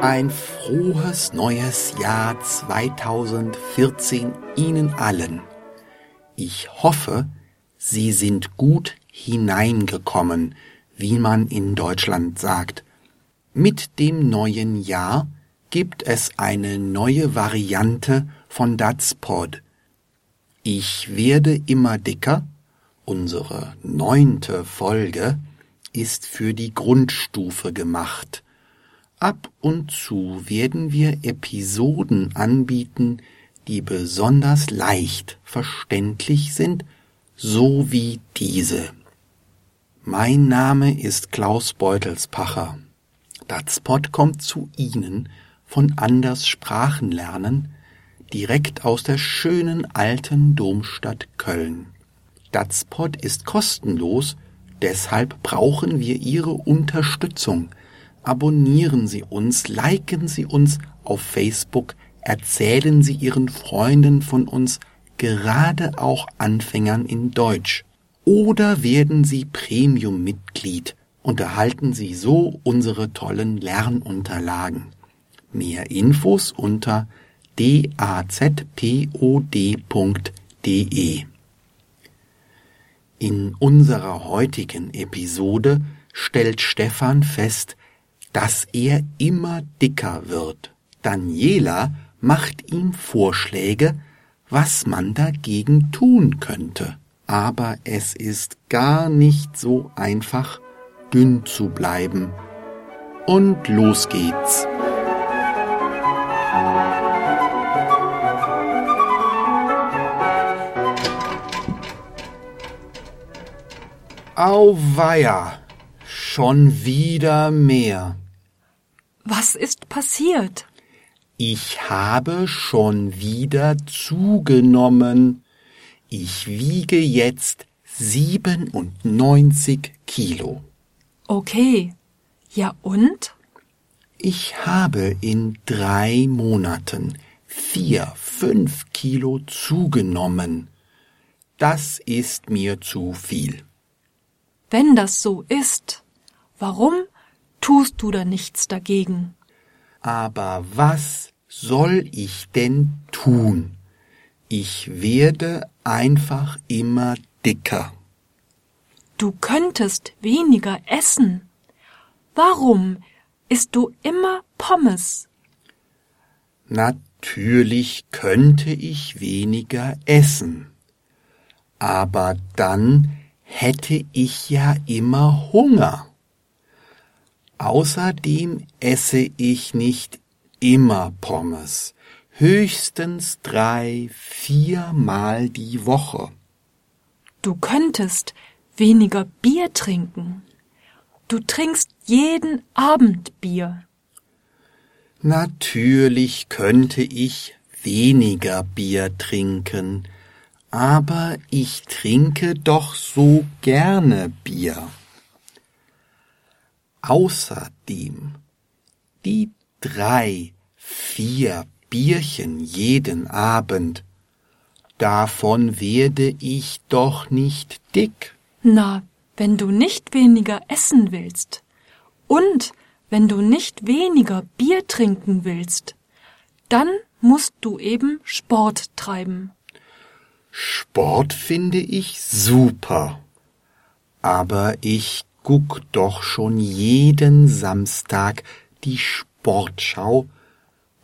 Ein frohes neues Jahr 2014 Ihnen allen. Ich hoffe, Sie sind gut hineingekommen, wie man in Deutschland sagt. Mit dem neuen Jahr gibt es eine neue Variante von Datspod. Ich werde immer dicker. Unsere neunte Folge ist für die Grundstufe gemacht. Ab und zu werden wir Episoden anbieten, die besonders leicht verständlich sind, so wie diese. Mein Name ist Klaus Beutelspacher. Datspot kommt zu Ihnen von Anders Sprachenlernen direkt aus der schönen alten Domstadt Köln. Datspot ist kostenlos, deshalb brauchen wir Ihre Unterstützung abonnieren Sie uns, liken Sie uns auf Facebook, erzählen Sie Ihren Freunden von uns, gerade auch Anfängern in Deutsch. Oder werden Sie Premium-Mitglied und erhalten Sie so unsere tollen Lernunterlagen. Mehr Infos unter dazpod.de. In unserer heutigen Episode stellt Stefan fest, dass er immer dicker wird. Daniela macht ihm Vorschläge, was man dagegen tun könnte. Aber es ist gar nicht so einfach, dünn zu bleiben. Und los geht's. Auweia, schon wieder mehr. Was ist passiert? Ich habe schon wieder zugenommen. Ich wiege jetzt 97 Kilo. Okay. Ja und? Ich habe in drei Monaten vier, fünf Kilo zugenommen. Das ist mir zu viel. Wenn das so ist, warum tust du da nichts dagegen. Aber was soll ich denn tun? Ich werde einfach immer dicker. Du könntest weniger essen. Warum isst du immer Pommes? Natürlich könnte ich weniger essen. Aber dann hätte ich ja immer Hunger. Außerdem esse ich nicht immer Pommes, höchstens drei, viermal die Woche. Du könntest weniger Bier trinken. Du trinkst jeden Abend Bier. Natürlich könnte ich weniger Bier trinken, aber ich trinke doch so gerne Bier. Außerdem die drei, vier Bierchen jeden Abend, davon werde ich doch nicht dick. Na, wenn du nicht weniger essen willst und wenn du nicht weniger Bier trinken willst, dann musst du eben Sport treiben. Sport finde ich super. Aber ich guck doch schon jeden Samstag die Sportschau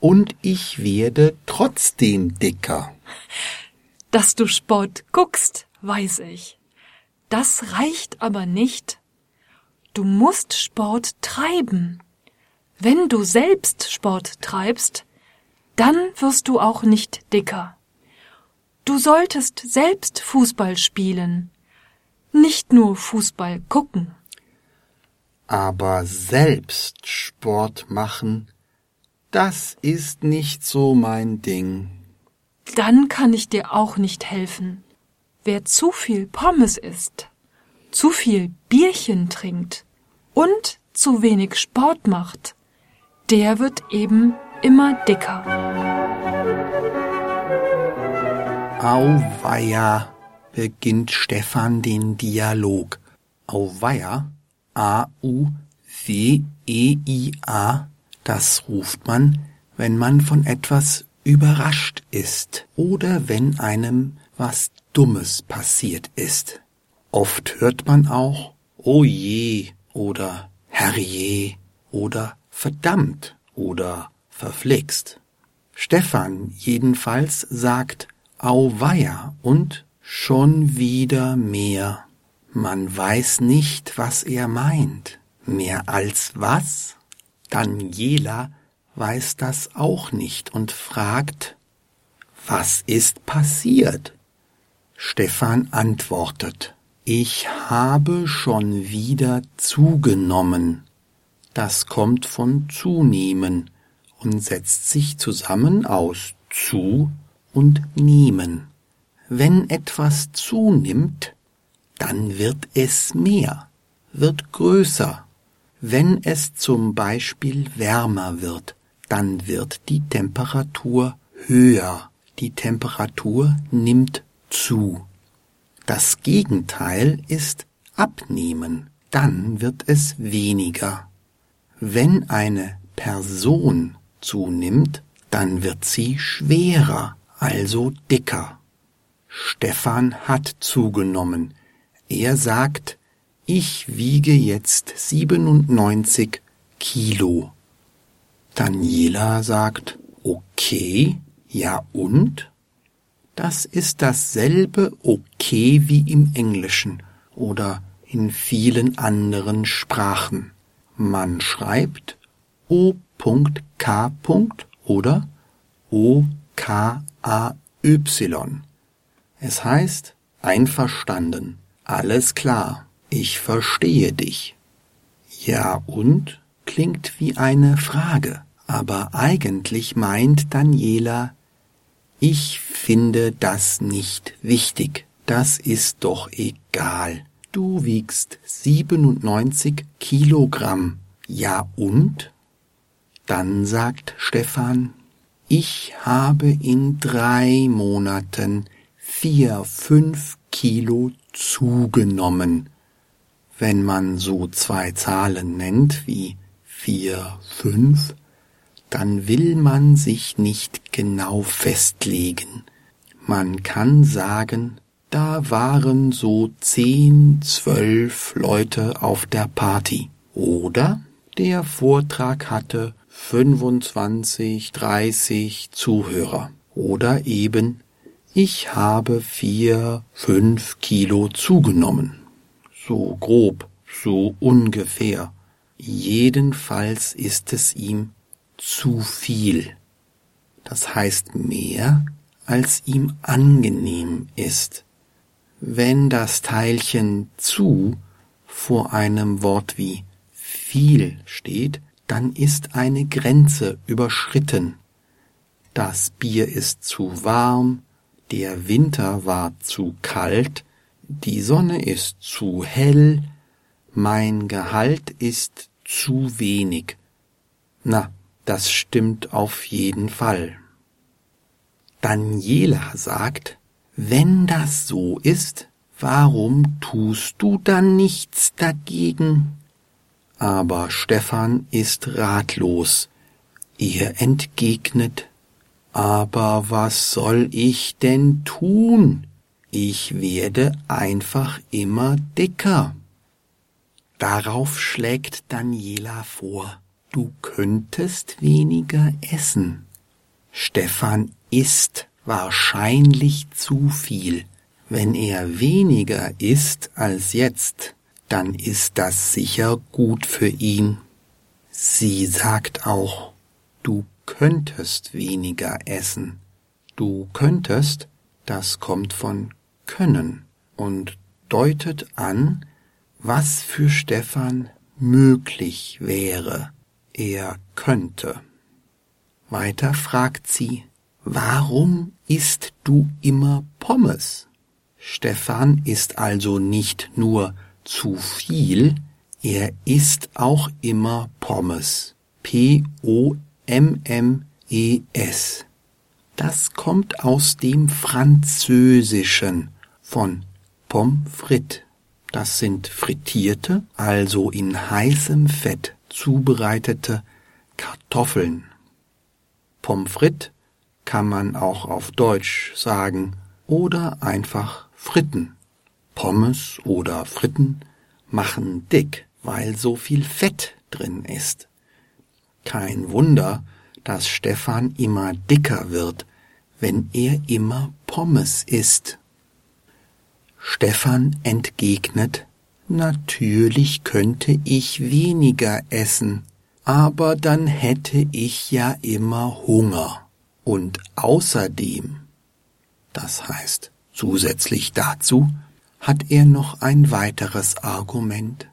und ich werde trotzdem dicker. Dass du Sport guckst, weiß ich. Das reicht aber nicht. Du musst Sport treiben. Wenn du selbst Sport treibst, dann wirst du auch nicht dicker. Du solltest selbst Fußball spielen, nicht nur Fußball gucken. Aber selbst Sport machen, das ist nicht so mein Ding. Dann kann ich dir auch nicht helfen. Wer zu viel Pommes isst, zu viel Bierchen trinkt und zu wenig Sport macht, der wird eben immer dicker. Auweia, beginnt Stefan den Dialog. Auweia A-U-W-E-I-A, Das ruft man, wenn man von etwas überrascht ist oder wenn einem was Dummes passiert ist. Oft hört man auch Oh je oder Herrje oder verdammt oder verflixt. Stefan jedenfalls sagt Auweia und schon wieder mehr. Man weiß nicht, was er meint. Mehr als was? Daniela weiß das auch nicht und fragt, was ist passiert? Stefan antwortet, ich habe schon wieder zugenommen. Das kommt von zunehmen und setzt sich zusammen aus zu und nehmen. Wenn etwas zunimmt, dann wird es mehr, wird größer. Wenn es zum Beispiel wärmer wird, dann wird die Temperatur höher. Die Temperatur nimmt zu. Das Gegenteil ist abnehmen, dann wird es weniger. Wenn eine Person zunimmt, dann wird sie schwerer, also dicker. Stefan hat zugenommen. Er sagt, ich wiege jetzt 97 Kilo. Daniela sagt, okay, ja und? Das ist dasselbe okay wie im Englischen oder in vielen anderen Sprachen. Man schreibt O.K. oder O-K-A-Y. Es heißt einverstanden, alles klar, ich verstehe dich. Ja und klingt wie eine Frage, aber eigentlich meint Daniela, ich finde das nicht wichtig, das ist doch egal. Du wiegst 97 Kilogramm. Ja und? Dann sagt Stefan, ich habe in drei Monaten vier, fünf Kilo zugenommen. Wenn man so zwei Zahlen nennt wie vier, fünf, dann will man sich nicht genau festlegen. Man kann sagen, da waren so zehn, zwölf Leute auf der Party. Oder der Vortrag hatte 25, 30 Zuhörer. Oder eben, ich habe vier, fünf Kilo zugenommen. So grob, so ungefähr. Jedenfalls ist es ihm zu viel. Das heißt mehr, als ihm angenehm ist. Wenn das Teilchen zu vor einem Wort wie viel steht, dann ist eine Grenze überschritten. Das Bier ist zu warm, der Winter war zu kalt, die Sonne ist zu hell, mein Gehalt ist zu wenig. Na, das stimmt auf jeden Fall. Daniela sagt, wenn das so ist, warum tust du dann nichts dagegen? Aber Stefan ist ratlos. Er entgegnet, aber was soll ich denn tun? Ich werde einfach immer dicker. Darauf schlägt Daniela vor, du könntest weniger essen. Stefan isst wahrscheinlich zu viel. Wenn er weniger isst als jetzt, dann ist das sicher gut für ihn. Sie sagt auch, du könntest weniger essen. Du könntest, das kommt von können und deutet an, was für Stefan möglich wäre. Er könnte. Weiter fragt sie, Warum isst du immer Pommes? Stefan isst also nicht nur zu viel, er isst auch immer Pommes. P-O-M-M-E-S. Das kommt aus dem Französischen von Pommes frites. Das sind frittierte, also in heißem Fett zubereitete Kartoffeln. Pommes frites kann man auch auf Deutsch sagen oder einfach Fritten. Pommes oder Fritten machen dick, weil so viel Fett drin ist. Kein Wunder, dass Stefan immer dicker wird, wenn er immer Pommes isst. Stefan entgegnet, natürlich könnte ich weniger essen, aber dann hätte ich ja immer Hunger. Und außerdem, das heißt zusätzlich dazu, hat er noch ein weiteres Argument.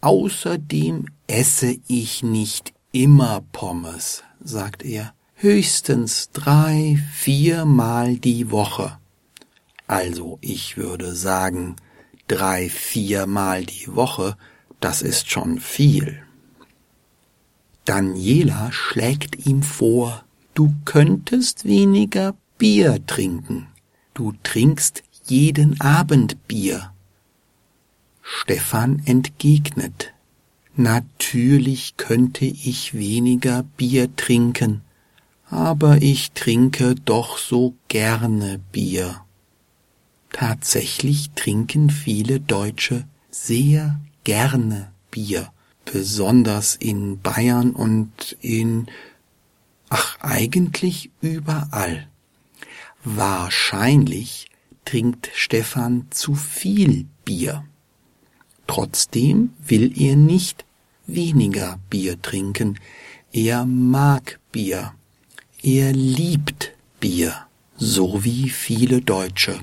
Außerdem esse ich nicht immer Pommes, sagt er, höchstens drei, viermal die Woche. Also ich würde sagen, drei, viermal die Woche, das ist schon viel. Daniela schlägt ihm vor, du könntest weniger Bier trinken. Du trinkst jeden Abend Bier. Stefan entgegnet, natürlich könnte ich weniger Bier trinken, aber ich trinke doch so gerne Bier. Tatsächlich trinken viele Deutsche sehr gerne Bier, besonders in Bayern und in ach eigentlich überall. Wahrscheinlich trinkt Stefan zu viel Bier. Trotzdem will er nicht weniger Bier trinken. Er mag Bier. Er liebt Bier, so wie viele Deutsche.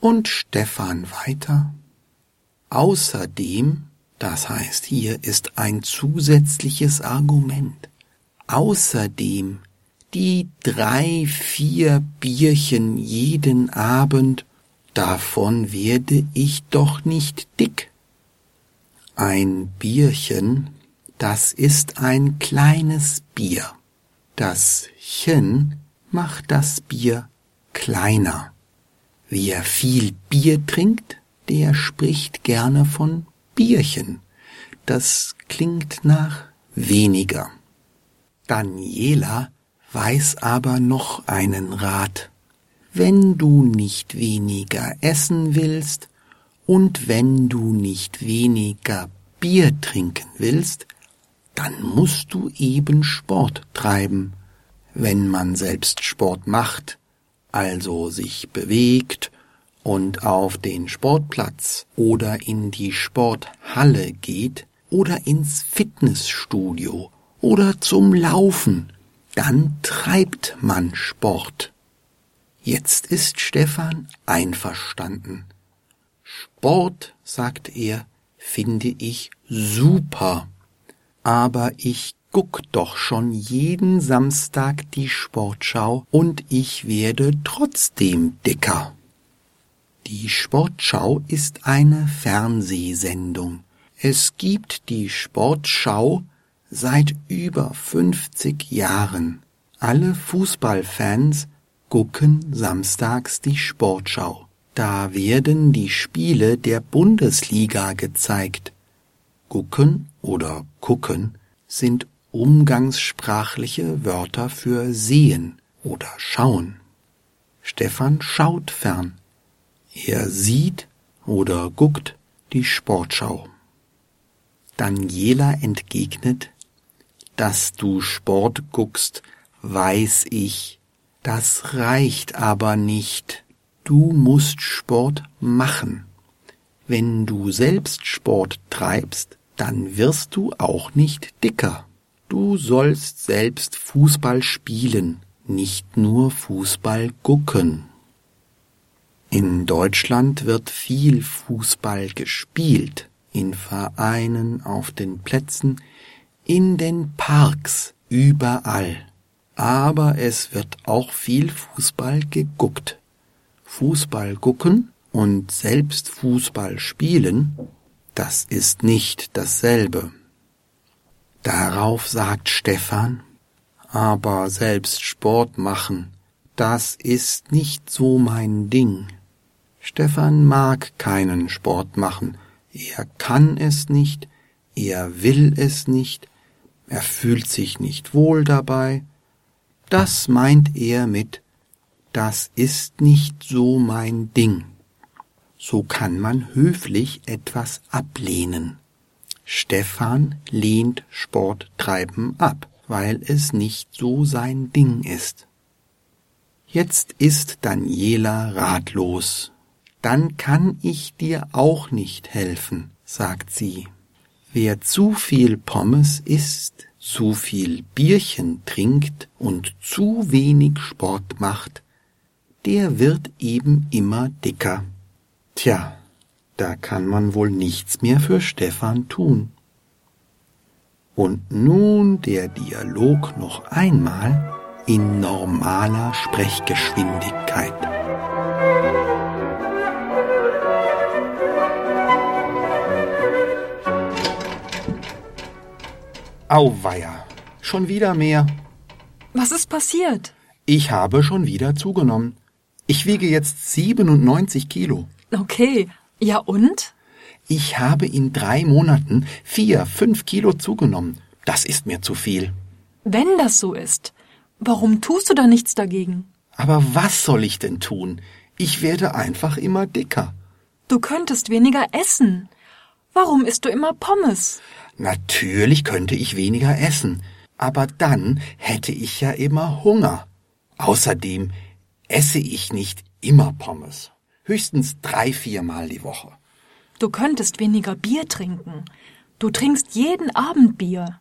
Und Stefan weiter. Außerdem, das heißt hier ist ein zusätzliches Argument, außerdem die drei, vier Bierchen jeden Abend, davon werde ich doch nicht dick. Ein Bierchen, das ist ein kleines Bier. Das Chen macht das Bier kleiner. Wer viel Bier trinkt, der spricht gerne von Bierchen. Das klingt nach weniger. Daniela weiß aber noch einen Rat. Wenn du nicht weniger essen willst und wenn du nicht weniger Bier trinken willst, dann musst du eben Sport treiben. Wenn man selbst Sport macht, also sich bewegt und auf den Sportplatz oder in die Sporthalle geht oder ins Fitnessstudio oder zum Laufen, dann treibt man Sport. Jetzt ist Stefan einverstanden. Sport, sagt er, finde ich super aber ich guck doch schon jeden Samstag die Sportschau und ich werde trotzdem dicker. Die Sportschau ist eine Fernsehsendung. Es gibt die Sportschau seit über 50 Jahren. Alle Fußballfans gucken samstags die Sportschau. Da werden die Spiele der Bundesliga gezeigt. Gucken oder gucken sind umgangssprachliche Wörter für sehen oder schauen. Stefan schaut fern. Er sieht oder guckt die Sportschau. Daniela entgegnet, dass du Sport guckst, weiß ich. Das reicht aber nicht. Du musst Sport machen. Wenn du selbst Sport treibst, dann wirst du auch nicht dicker. Du sollst selbst Fußball spielen, nicht nur Fußball gucken. In Deutschland wird viel Fußball gespielt, in Vereinen, auf den Plätzen, in den Parks, überall. Aber es wird auch viel Fußball geguckt. Fußball gucken und selbst Fußball spielen das ist nicht dasselbe. Darauf sagt Stefan, aber selbst Sport machen, das ist nicht so mein Ding. Stefan mag keinen Sport machen, er kann es nicht, er will es nicht, er fühlt sich nicht wohl dabei. Das meint er mit Das ist nicht so mein Ding. So kann man höflich etwas ablehnen. Stefan lehnt Sporttreiben ab, weil es nicht so sein Ding ist. Jetzt ist Daniela ratlos. Dann kann ich dir auch nicht helfen, sagt sie. Wer zu viel Pommes isst, zu viel Bierchen trinkt und zu wenig Sport macht, der wird eben immer dicker. Tja, da kann man wohl nichts mehr für Stefan tun. Und nun der Dialog noch einmal in normaler Sprechgeschwindigkeit. Auweia, schon wieder mehr. Was ist passiert? Ich habe schon wieder zugenommen. Ich wiege jetzt 97 Kilo. Okay, ja und? Ich habe in drei Monaten vier, fünf Kilo zugenommen. Das ist mir zu viel. Wenn das so ist, warum tust du da nichts dagegen? Aber was soll ich denn tun? Ich werde einfach immer dicker. Du könntest weniger essen. Warum isst du immer Pommes? Natürlich könnte ich weniger essen, aber dann hätte ich ja immer Hunger. Außerdem esse ich nicht immer Pommes. Höchstens drei, viermal die Woche. Du könntest weniger Bier trinken. Du trinkst jeden Abend Bier.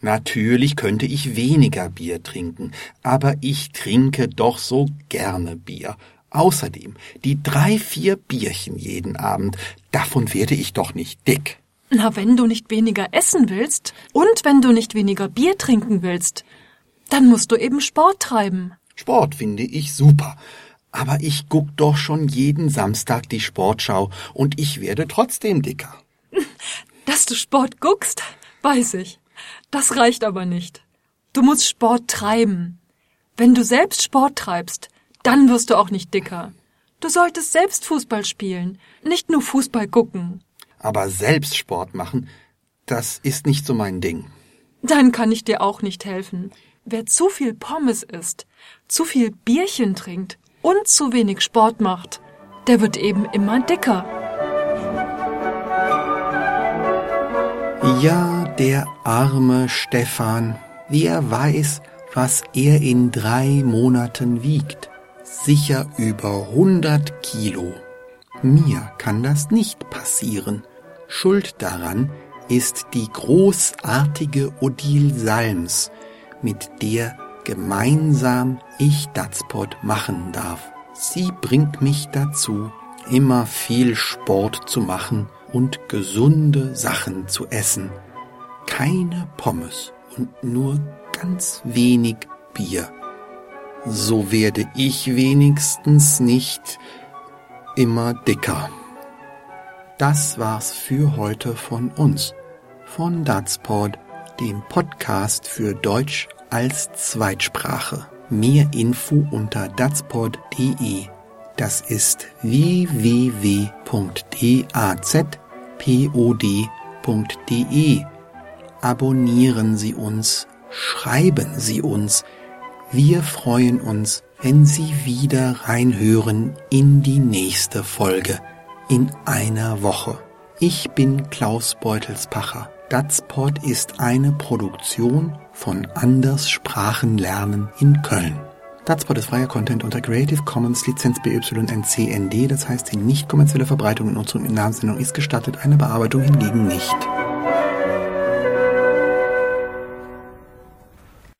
Natürlich könnte ich weniger Bier trinken, aber ich trinke doch so gerne Bier. Außerdem, die drei, vier Bierchen jeden Abend, davon werde ich doch nicht dick. Na, wenn du nicht weniger essen willst und wenn du nicht weniger Bier trinken willst, dann musst du eben Sport treiben. Sport finde ich super. Aber ich guck doch schon jeden Samstag die Sportschau und ich werde trotzdem dicker. Dass du Sport guckst, weiß ich. Das reicht aber nicht. Du musst Sport treiben. Wenn du selbst Sport treibst, dann wirst du auch nicht dicker. Du solltest selbst Fußball spielen, nicht nur Fußball gucken. Aber selbst Sport machen, das ist nicht so mein Ding. Dann kann ich dir auch nicht helfen. Wer zu viel Pommes isst, zu viel Bierchen trinkt und zu wenig Sport macht, der wird eben immer dicker. Ja, der arme Stefan. Wer weiß, was er in drei Monaten wiegt. Sicher über 100 Kilo. Mir kann das nicht passieren. Schuld daran ist die großartige Odile Salms, mit der gemeinsam ich Datspot machen darf. Sie bringt mich dazu, immer viel Sport zu machen und gesunde Sachen zu essen. Keine Pommes und nur ganz wenig Bier. So werde ich wenigstens nicht immer dicker. Das war's für heute von uns, von Datsport, dem Podcast für Deutsch als Zweitsprache. Mehr Info unter datsport.de. Das ist www.dazpod.de. Abonnieren Sie uns, schreiben Sie uns. Wir freuen uns, wenn Sie wieder reinhören in die nächste Folge in einer Woche. Ich bin Klaus Beutelspacher. Datsport ist eine Produktion von Anders Sprachenlernen in Köln. Datspot ist freier Content unter Creative Commons Lizenz BYNC ND, das heißt die nicht kommerzielle Verbreitung in Namenssendung ist gestattet, eine Bearbeitung hingegen nicht.